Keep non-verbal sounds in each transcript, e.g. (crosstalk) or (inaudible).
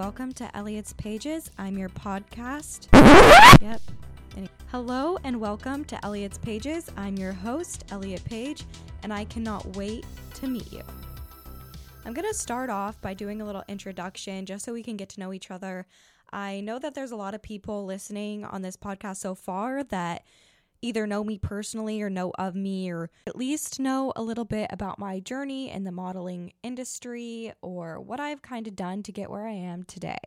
welcome to Elliott's Pages. I'm your podcast. (laughs) yep. Hello and welcome to Elliott's Pages. I'm your host, Elliott Page, and I cannot wait to meet you. I'm going to start off by doing a little introduction just so we can get to know each other. I know that there's a lot of people listening on this podcast so far that either know me personally or know of me or at least know a little bit about my journey in the modeling industry or what I've kind of done to get where I am today.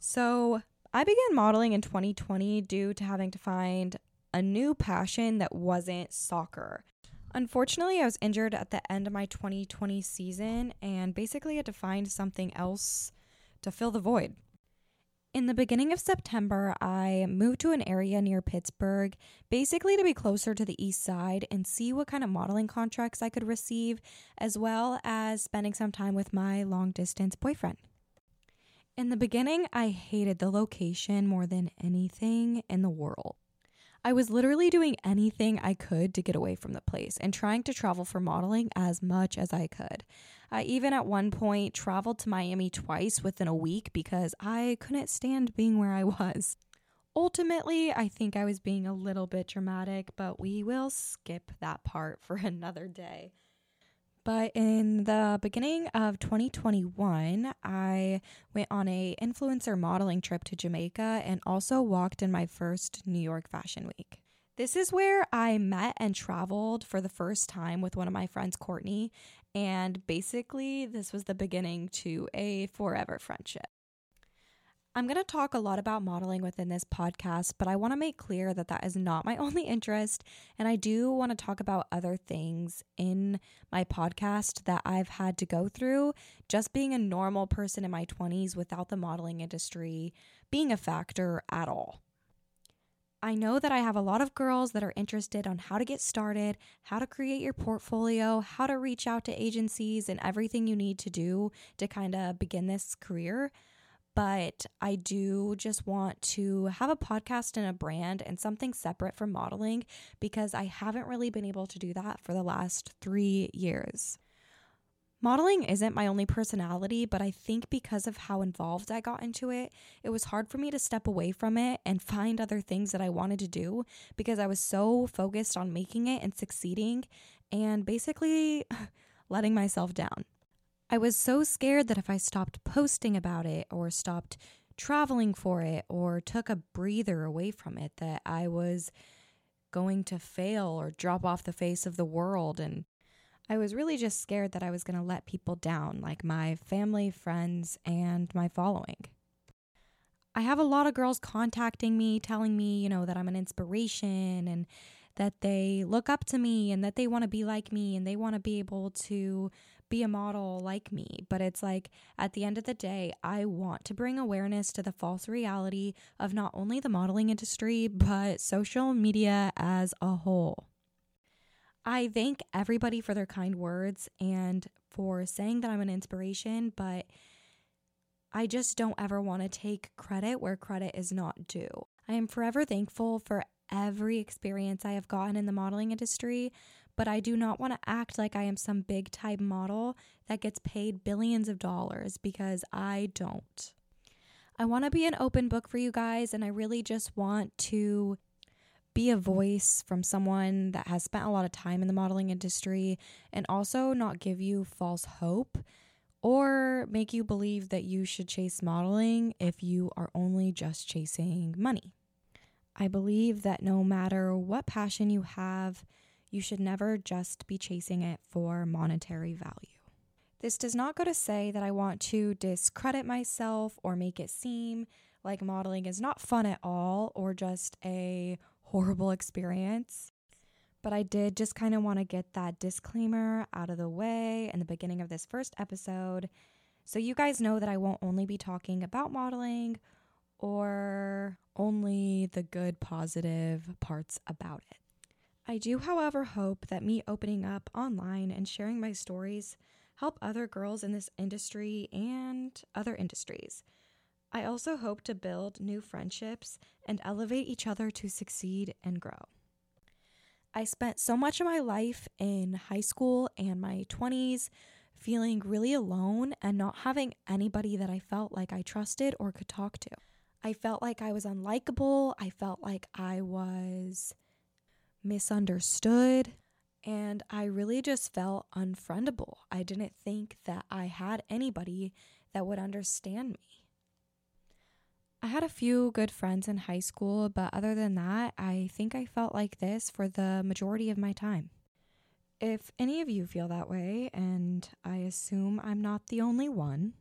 So, I began modeling in 2020 due to having to find a new passion that wasn't soccer. Unfortunately, I was injured at the end of my 2020 season and basically had to find something else to fill the void. In the beginning of September, I moved to an area near Pittsburgh, basically to be closer to the east side and see what kind of modeling contracts I could receive, as well as spending some time with my long distance boyfriend. In the beginning, I hated the location more than anything in the world. I was literally doing anything I could to get away from the place and trying to travel for modeling as much as I could. I even at one point traveled to Miami twice within a week because I couldn't stand being where I was. Ultimately, I think I was being a little bit dramatic, but we will skip that part for (laughs) another day. But in the beginning of 2021, I went on a influencer modeling trip to Jamaica and also walked in my first New York Fashion Week. This is where I met and traveled for the first time with one of my friends, Courtney, and basically, this was the beginning to a forever friendship. I'm going to talk a lot about modeling within this podcast, but I want to make clear that that is not my (laughs) only interest. And I do want to talk about other things in my podcast that I've had to go through just being a normal person in my 20s without the modeling industry being a factor at all. I know that I have a lot of girls that are interested on how to get started, how to create your portfolio, how to reach out to agencies, and everything you need to do to kind of begin this career but I do just want to have a podcast and a brand and something separate from modeling because I haven't really been able to do that for the last three years. Modeling isn't my only personality, but I think because of how involved I got into it, it was hard for me to step away from it and (laughs) find other things that I wanted to do because I was so focused on making it and succeeding and basically (laughs) letting myself down. I was so scared that if I stopped posting about it or stopped traveling for it or took a breather away from it, that I was going to fail or drop off the face of the world. And I was really just scared that I was going to let people down, like my family, friends, and my following. I have a lot of girls contacting me, telling me, you know, that I'm an inspiration and that they look up to me and that they want to be like me and they want to be able to be a model like me. But it's like at the end of the day, I want to bring awareness to the false reality of not only the modeling industry, but social media as a whole. I thank everybody for their kind words and for saying that I'm an inspiration, but I just don't ever want to take credit where credit is not due. I am forever thankful for every experience I have gotten in the modeling industry, but I do not want to act like I am some big type model that gets paid billions of dollars because I don't. I want to be an open book for you guys, and I really just want to be a voice from someone that has spent a lot of time in the modeling industry and also not give you false hope or make you believe that you should chase modeling if you are only just chasing money. I believe that no matter what passion you have, you should never just be chasing it for monetary value. This does not go to say that I want to discredit myself or make it seem like modeling is not fun at all or just a horrible experience. But I did just kind of want to get that disclaimer out of the way in the beginning of this first episode so you guys know that I won't only be talking about modeling or only the good, positive parts about it. I do, however, hope that me opening up online and sharing my stories help other girls in this industry and other industries. I also hope to build new friendships and elevate each other to succeed and grow. I spent so much of my life in high school and my 20s feeling really alone and not having anybody that I felt like I trusted or could talk to. I felt like I was unlikable. I felt like I was misunderstood. And I really just felt unfriendable. I didn't think that I had anybody that would understand me. I had a few good friends in high school, but other than that, I think I felt like this for the majority of my time. If any of you feel that way, and I assume I'm not the only one,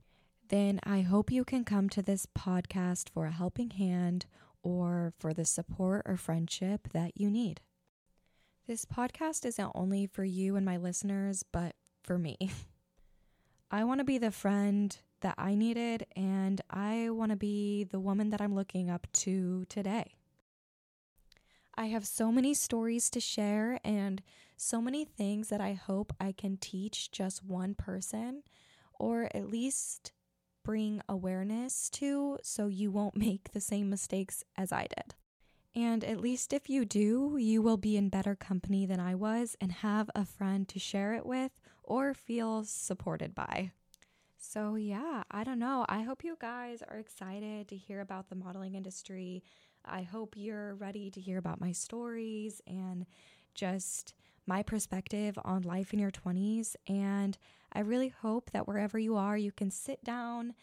then I hope you can come to this podcast for a helping hand or for the support or friendship that you need. This podcast isn't only for you and my listeners, but for me. (laughs) I want to be the friend that I needed, and I want to be the woman that I'm looking up to today. I have so many stories to share and so many things that I hope I can teach just one person or at least bring awareness to so you won't (laughs) make the same mistakes as I did. And at least if you do, you will be in better company than I was and have a friend to share it with or feel supported by. So, yeah, I don't know. I hope you guys are excited to hear about the modeling industry. I hope you're ready to hear about my stories and just my perspective on life in your 20s. And I really hope that wherever you are, you can sit down,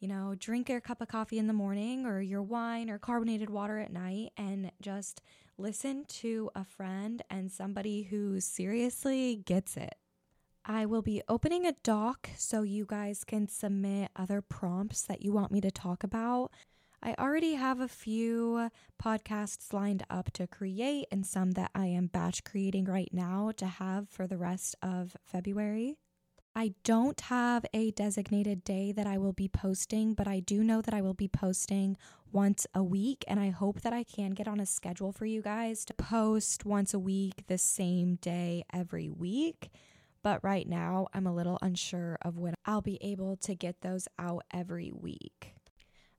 you know, drink your cup of coffee in the morning or your wine or carbonated water at night and just listen to a friend and somebody who seriously gets it. I will be opening a doc so you guys can submit other prompts that you want me to talk about. I already have a few podcasts lined up to create and some that I am batch creating right now to have for the rest of February. I don't have a designated day that I will be posting, but I do know that I will be posting once a week, and I hope that I can get on a schedule for you guys to post once a week the same day every week. But right now, I'm a little unsure of when I'll be able to get those out every week.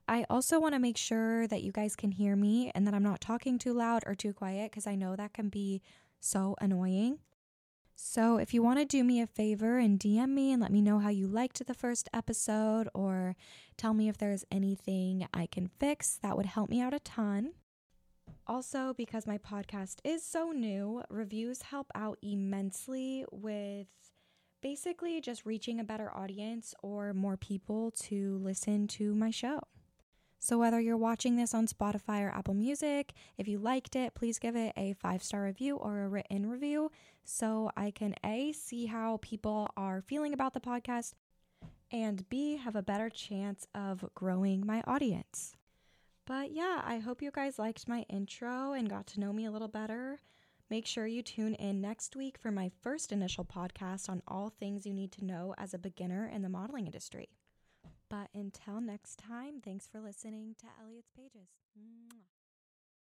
I also want to make sure that you guys can hear me and that I'm not talking too loud or too quiet because I know that can be so annoying. So, if you want to do me a favor and DM me and let me know how you liked the first episode or tell me if there's anything I can fix, that would help me out a ton. Also, because my podcast is so new, reviews help out immensely with basically just reaching a better audience or more people to listen to my show. So, whether you're watching this on Spotify or Apple Music, if you liked it, please give it a five star review or a written review so I can A, see how people are feeling about the podcast, and B, have a better chance of growing my audience. But yeah, I hope you guys liked my intro and got to know me a little better. Make sure you tune in next week for my first initial podcast on all things you need to know as a beginner in the modeling industry. But until next time, thanks for listening to Elliott's Pages. Mwah.